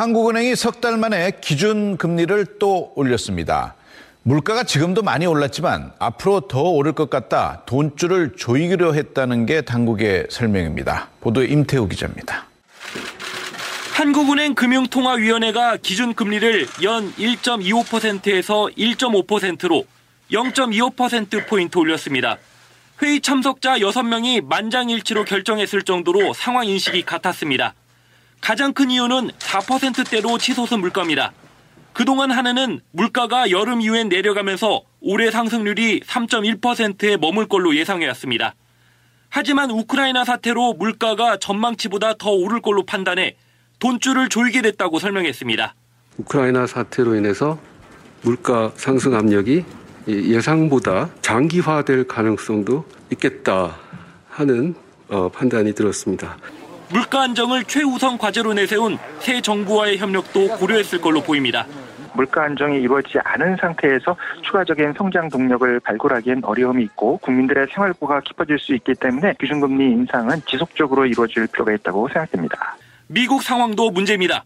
한국은행이 석 달 만에 기준 금리를 또 올렸습니다. 물가가 지금도 많이 올랐지만 앞으로 더 오를 것 같다 돈줄을 조이기로 했다는 게 당국의 설명입니다. 보도 임태우 기자입니다. 한국은행 금융통화위원회가 기준 금리를 연 1.25%에서 1.5%로 0.25%포인트 올렸습니다. 회의 참석자 6명이 만장일치로 결정했을 정도로 상황 인식이 같았습니다. 가장 큰 이유는 4%대로 치솟은 물가입니다. 그동안 한 해는 물가가 여름 이후엔 내려가면서 올해 상승률이 3.1%에 머물 걸로 예상해왔습니다. 하지만 우크라이나 사태로 물가가 전망치보다 더 오를 걸로 판단해 돈줄을 조이게 됐다고 설명했습니다. 우크라이나 사태로 인해서 물가 상승 압력이 예상보다 장기화될 가능성도 있겠다 하는 어, 판단이 들었습니다. 물가 안정을 최우선 과제로 내세운 새 정부와의 협력도 고려했을 걸로 보입니다. 물가 안정이 이루어지지 않은 상태에서 추가적인 성장 동력을 발굴하기엔 어려움이 있고 국민들의 생활고가 깊어질 수 있기 때문에 기준금리 인상은 지속적으로 이루어질 필요가 있다고 생각됩니다. 미국 상황도 문제입니다.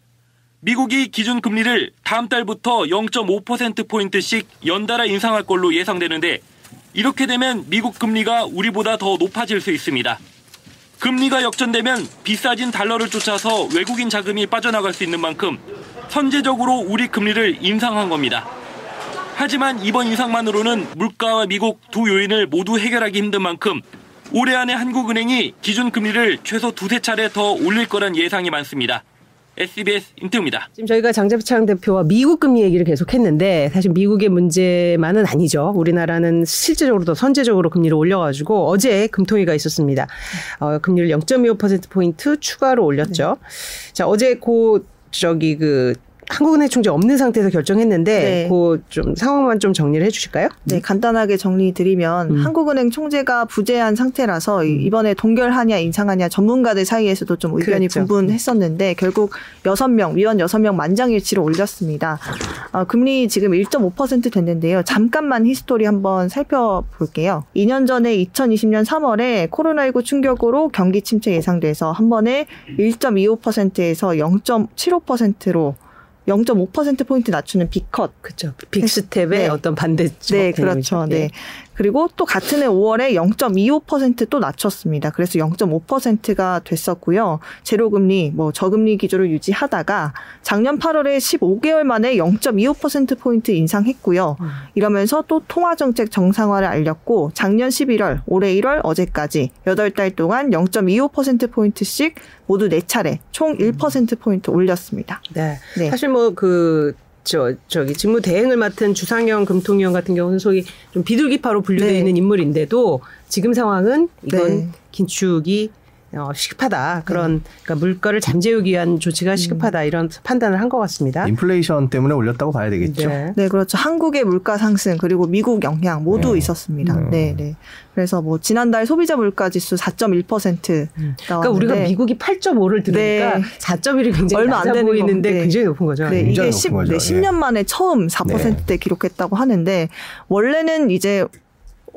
미국이 기준금리를 다음 달부터 0.5%포인트씩 연달아 인상할 걸로 예상되는데 이렇게 되면 미국 금리가 우리보다 더 높아질 수 있습니다. 금리가 역전되면 비싸진 달러를 쫓아서 외국인 자금이 빠져나갈 수 있는 만큼 선제적으로 우리 금리를 인상한 겁니다. 하지만 이번 인상만으로는 물가와 미국 두 요인을 모두 해결하기 힘든 만큼 올해 안에 한국은행이 기준금리를 최소 두세 차례 더 올릴 거란 예상이 많습니다. SBS 임태우입니다. 지금 저희가 장재창 대표와 미국 금리 얘기를 계속했는데 사실 미국의 문제만은 아니죠. 우리나라는 실질적으로도 선제적으로 금리를 올려가지고 어제 금통위가 있었습니다. 어, 금리를 0.25% 포인트 추가로 올렸죠. 네. 자 어제 고 저기 그 한국은행 총재 없는 상태에서 결정했는데 네. 그좀 상황만 좀 정리를 해주실까요? 네, 간단하게 정리드리면 음. 한국은행 총재가 부재한 상태라서 음. 이번에 동결하냐 인상하냐 전문가들 사이에서도 좀 의견이 그랬죠. 분분했었는데 결국 여섯 명 위원 여섯 명 만장일치로 올렸습니다. 어, 금리 지금 1.5% 됐는데요. 잠깐만 history 한번 살펴볼게요. 2년 전에 2020년 3월에 코로나19 충격으로 경기 침체 예상돼서 한 번에 1.25%에서 0.75%로 0.5%포인트 낮추는 빅컷. 그죠. 빅스텝의 네. 어떤 반대쪽. 네, 그렇죠. 네. 그리고 또 같은 해 5월에 0.25%또 낮췄습니다. 그래서 0.5%가 됐었고요. 제로금리, 뭐 저금리 기조를 유지하다가 작년 8월에 15개월 만에 0.25%포인트 인상했고요. 음. 이러면서 또 통화정책 정상화를 알렸고 작년 11월, 올해 1월, 어제까지 8달 동안 0.25%포인트씩 모두 4차례 총 1%포인트 올렸습니다. 네. 네. 사실 뭐 그 저 저기 직무 대행을 맡은 주상영 금통위원 같은 경우는 소위 좀 비둘기파로 분류되어 네. 있는 인물인데도 지금 상황은 이건 네. 긴축이 어, 시급하다. 그런 네. 그러니까 물가를 잠재우기 위한 조치가 음. 시급하다 이런 판단을 한 것 같습니다. 인플레이션 때문에 올렸다고 봐야 되겠죠. 네. 네, 그렇죠. 한국의 물가 상승 그리고 미국 영향 모두 네. 있었습니다. 음. 네, 네. 그래서 뭐 지난달 소비자 물가 지수 4.1% 음. 그러니까 우리가 미국이 8.5를 들으니까 네. 4.1이 굉장히 얼마 안 되는 보이는데 네. 굉장히 높은 거죠. 네, 이게 10, 네, 10년 만에 처음 4%대 기록했다고 하는데 원래는 이제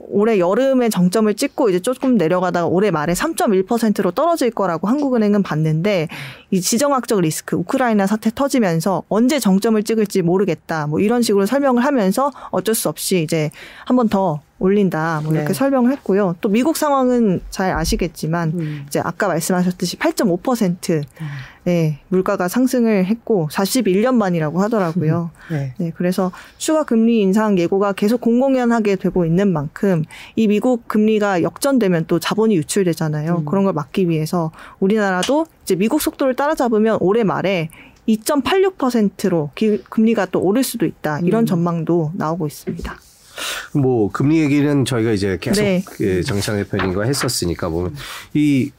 올해 여름에 정점을 찍고 이제 조금 내려가다가 올해 말에 3.1%로 떨어질 거라고 한국은행은 봤는데 이 지정학적 리스크 우크라이나 사태 터지면서 언제 정점을 찍을지 모르겠다 뭐 이런 식으로 설명을 하면서 어쩔 수 없이 이제 한 번 더 올린다 뭐 이렇게 네. 설명을 했고요. 또 미국 상황은 잘 아시겠지만 음. 이제 아까 말씀하셨듯이 8.5% 네, 물가가 상승을 했고 41년 만이라고 하더라고요. 네. 네. 그래서 추가 금리 인상 예고가 계속 공공연하게 되고 있는 만큼 이 미국 금리가 역전되면 또 자본이 유출되잖아요. 음. 그런 걸 막기 위해서 우리나라도 이제 미국 속도를 따라잡으면 올해 말에 2.86%로 기, 금리가 또 오를 수도 있다. 이런 음. 전망도 나오고 있습니다. 뭐 금리 얘기는 저희가 이제 계속 네. 그 정창 대표님과 했었으니까 뭐이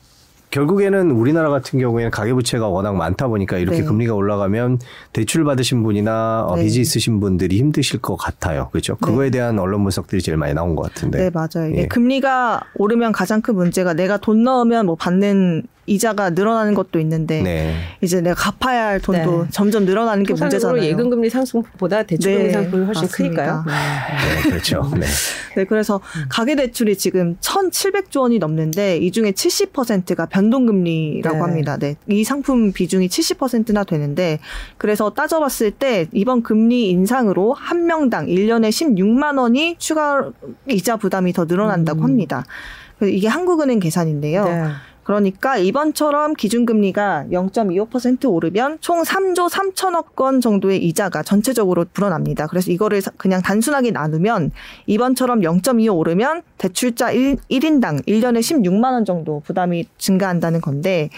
결국에는 우리나라 같은 경우에는 가계부채가 워낙 많다 보니까 이렇게 네. 금리가 올라가면 대출 받으신 분이나 어, 네. 빚이 있으신 분들이 힘드실 것 같아요. 그렇죠? 네. 그거에 대한 언론 분석들이 제일 많이 나온 것 같은데. 네, 맞아요. 예. 금리가 오르면 가장 큰 문제가 내가 돈 넣으면 뭐 받는 이자가 늘어나는 것도 있는데 네. 이제 내가 갚아야 할 돈도 네. 점점 늘어나는 게 문제잖아요. 예금 금리 상승보다 대출 금리 네, 상승이 훨씬 맞습니다. 크니까요. 네, 그렇죠. 네. 네, 그래서 가계 대출이 지금 1,700조 원이 넘는데 이 중에 70%가 변동 금리라고 네. 합니다. 네, 이 상품 비중이 70%나 되는데 그래서 따져봤을 때 이번 금리 인상으로 한 명당 1년에 16만 원이 추가 이자 부담이 더 늘어난다고 음. 합니다. 그래서 이게 한국은행 계산인데요. 네. 그러니까 이번처럼 기준금리가 0.25% 오르면 총 3조 3천억 원 정도의 이자가 전체적으로 불어납니다. 그래서 이거를 사- 그냥 단순하게 나누면 이번처럼 0.25 오르면 대출자 1, 1인당 1년에 16만 원 정도 부담이 증가한다는 건데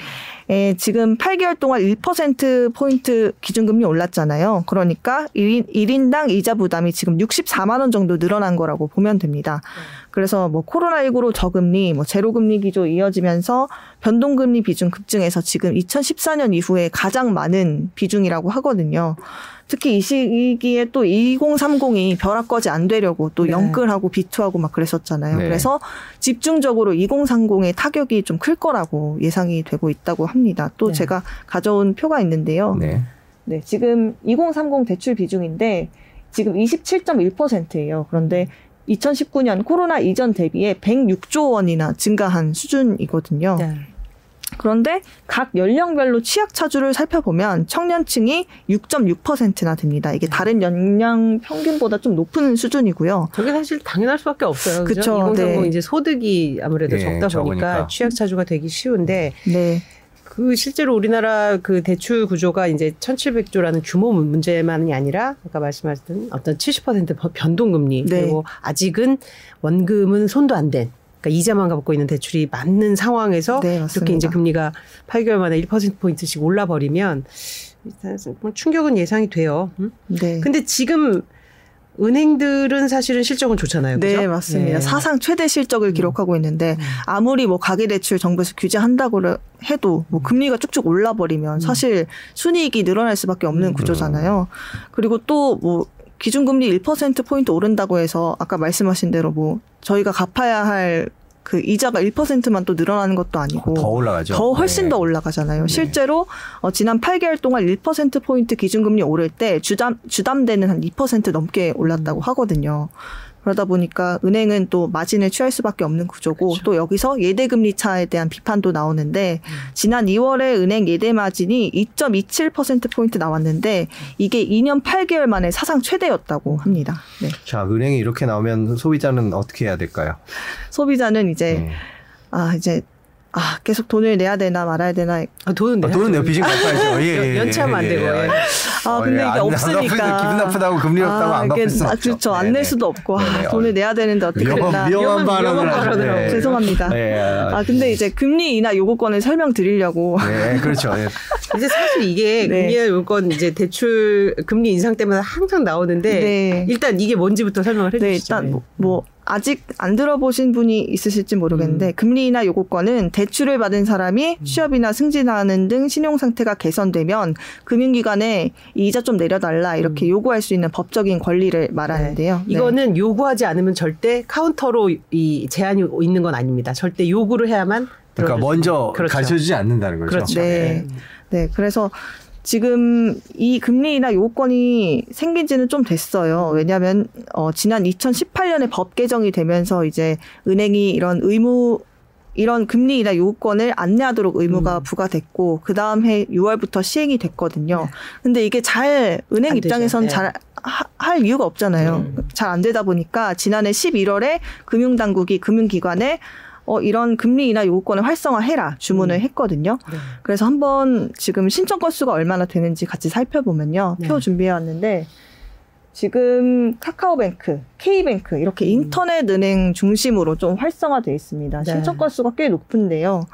에, 지금 8개월 동안 1%포인트 기준금리 올랐잖아요. 그러니까 1인, 1인 당 이자 부담이 지금 64만 원 정도 늘어난 거라고 보면 됩니다. 그래서 뭐 코로나19로 저금리, 뭐 제로금리 기조 이어지면서 변동금리 비중 급증해서 지금 2014년 이후에 가장 많은 비중이라고 하거든요. 특히 이 시기에 또 2030이 벼락거지 안 되려고 또 네. 영끌하고 비투하고 막 그랬었잖아요. 네. 그래서 집중적으로 2030의 타격이 좀 클 거라고 예상이 되고 있다고 합니다. 또 네. 제가 가져온 표가 있는데요. 네. 네, 지금 2030 대출 비중인데 지금 27.1%예요. 그런데 2019년 코로나 이전 대비에 106조 원이나 증가한 수준이거든요. 네. 그런데 각 연령별로 취약 차주를 살펴보면 청년층이 6.6%나 됩니다. 이게 다른 연령 평균보다 좀 높은 수준이고요. 저게 사실 당연할 수밖에 없어요. 그죠? 그쵸, 2030 네. 이제 소득이 아무래도 네, 적다 보니까 적으니까. 취약 차주가 되기 쉬운데 네. 그 실제로 우리나라 그 대출 구조가 이제 1,700조라는 규모 문제만이 아니라 아까 말씀하셨던 어떤 70% 변동금리 네. 그리고 아직은 원금은 손도 안 된. 그러니까 이자만 갖고 있는 대출이 많은 상황에서 네, 이렇게. 이제 금리가 8개월 만에 1% 포인트씩 올라 버리면 일단 뭐 충격은 예상이 돼요. 음? 네. 근데 지금 은행들은 사실은 실적은 좋잖아요. 네, 그죠? 맞습니다. 네. 사상 최대 실적을 기록하고 있는데 아무리 뭐 가계 대출 정부에서 규제한다고 해도 뭐 금리가 쭉쭉 올라 버리면 사실 순이익이 늘어날 수밖에 없는 구조잖아요. 그리고 또뭐 기준금리 1% 포인트 오른다고 해서 아까 말씀하신 대로 뭐 저희가 갚아야 할 그 이자가 1%만 또 늘어나는 것도 아니고 더 올라가죠. 더 훨씬 네. 더 올라가잖아요. 실제로 어, 지난 8개월 동안 1% 포인트 기준금리 오를 때 주담 주담대는 한 2% 넘게 올랐다고 하거든요. 그러다 보니까 은행은 또 마진을 취할 수밖에 없는 구조고 또 여기서 예대 금리 차에 대한 비판도 나오는데 지난 2월에 은행 예대 마진이 2.27% 포인트 나왔는데 이게 2년 8개월 만에 사상 최대였다고 합니다. 네. 자, 은행이 이렇게 나오면 소비자는 어떻게 해야 될까요? 소비자는 이제 네. 아 이제 아 계속 돈을 내야 되나 말아야 되나 아, 돈은 아, 내야죠. 돈은 내요. 빚은 갚아야죠. 예, 예, 예, 연체하면 안 예, 되고. 예. 예. 아, 어, 근데 예, 이게 안- 안 없으니까. 기분 나쁘다고 금리 없다고 안 이게- 갚을 수 아, 없죠. 그렇죠. 안 네네. 낼 수도 없고, 아, 네네. 돈을 내야 되는데 어떻게 했나. 위험한 발언을. 발언을 죄송합니다. 네, 아, 근데 이제 금리 인하 요구권을 설명드리려고. 네, 그렇죠. 예. 이제 사실 이게 네. 금리 요건 이제 대출 금리 인상 때마다 항상 나오는데 네. 일단 이게 뭔지부터 설명을 네, 해주시죠. 일단 뭐, 뭐 아직 안 들어보신 분이 있으실지 모르겠는데 금리 인하 요구권은 대출을 받은 사람이 취업이나 승진하는 등 신용 상태가 개선되면 금융기관에 이 이자 좀 내려달라 이렇게 요구할 수 있는 법적인 권리를 말하는데요. 네. 이거는 요구하지 않으면 절대 카운터로 이 제한이 있는 건 아닙니다. 절대 요구를 해야만. 그러니까 먼저. 그렇죠. 가르쳐주지 않는다는 거죠. 그렇죠. 네. 네. 그래서 지금 이 금리 인하 요건이 생긴 지는 좀 됐어요. 왜냐하면 어, 지난 2018년에 법 개정이 되면서 이제 은행이 이런 의무 이런 금리 인하 요건을 안내하도록 의무가 음. 부과됐고 그 다음 해 6월부터 시행이 됐거든요. 근데 이게 잘 은행 안 입장에선. 네. 잘할 이유가 없잖아요. 음. 잘안 되다 보니까 지난해 11월에 금융당국이 금융기관에 어, 이런 금리 인하 요구권을 활성화해라 주문을 음. 했거든요. 네. 그래서 한번 지금 신청 건수가 얼마나 되는지 같이 살펴보면요. 네. 표 준비해 왔는데 지금 카카오뱅크, K뱅크 이렇게 인터넷 은행 중심으로 좀 활성화돼 있습니다. 음. 네. 신청 건수가 꽤 높은데요.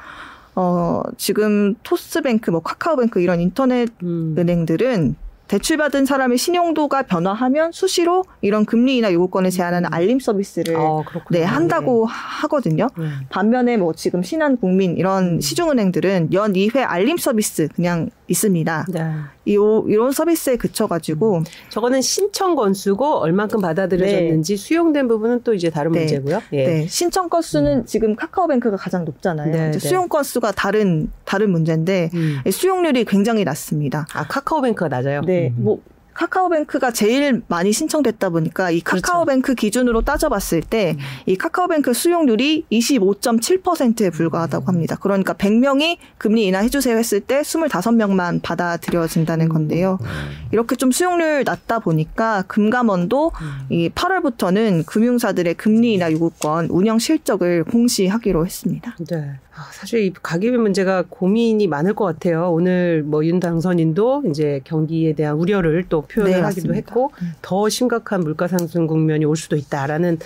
어, 지금 토스뱅크, 뭐 카카오뱅크 이런 인터넷 음. 은행들은 대출받은 사람의 신용도가 변화하면 수시로 이런 금리 인하 요구권을 제한하는 알림 서비스를 어, 그렇군요. 네, 한다고 하거든요. 네. 반면에 뭐 지금 신한국민 이런 음. 시중은행들은 연 2회 알림 서비스 그냥 있습니다. 네. 이 이런 서비스에 그쳐가지고 저거는 신청 건수고 얼만큼 받아들여졌는지 네. 수용된 부분은 또 이제 다른 네. 문제고요. 예. 네. 신청 건수는 음. 지금 카카오뱅크가 가장 높잖아요. 네, 네. 수용 건수가 다른 다른 문제인데 음. 수용률이 굉장히 낮습니다. 아 카카오뱅크가 낮아요. 네, 음. 뭐 카카오뱅크가 제일 많이 신청됐다 보니까 이 그렇죠. 카카오뱅크 그렇죠. 기준으로 따져봤을 때이 음. 카카오뱅크 수용률이 25.7%에 불과하다고 합니다. 그러니까 100명이 금리 인하해 주세요 했을 때 25명만 받아들여진다는 건데요. 음. 이렇게 좀 수용률 낮다 보니까 금감원도 음. 이 8월부터는 금융사들의 금리 인하 요구권 운영 실적을 공시하기로 했습니다. 네. 아, 사실 이 가계비 문제가 고민이 많을 것 같아요. 오늘 뭐 윤 당선인도 이제 경기에 대한 우려를 또 표현을 네, 하기도 했고 음. 더 심각한 물가 상승 국면이 올 수도 있다라는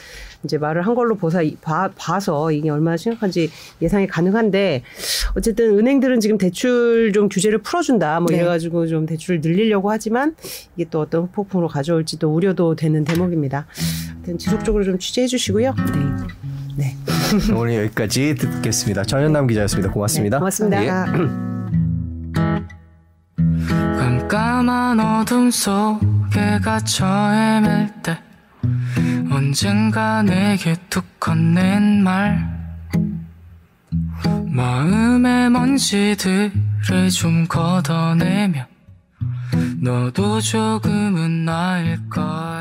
이제 말을 한 걸로 보사, 봐, 봐서 이게 얼마나 심각한지 예상이 가능한데 어쨌든 은행들은 지금 대출 좀 규제를 풀어준다 뭐 네. 이래가지고 좀 대출을 늘리려고 하지만 이게 또 어떤 폭풍으로 가져올지도 우려도 되는 대목입니다. 하여튼 지속적으로 좀 취재해 주시고요. 네. 네. 오늘 여기까지 듣겠습니다. 전현남 기자였습니다. 고맙습니다. 네, 고맙습니다. 예. 깜깜한 어둠 속에 갇혀 헤맬 때 언젠가 내게 툭 건넨 말 마음의 먼지들을 좀 걷어내며 너도 조금은 나을 것